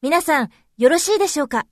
皆さん、よろしいでしょうか？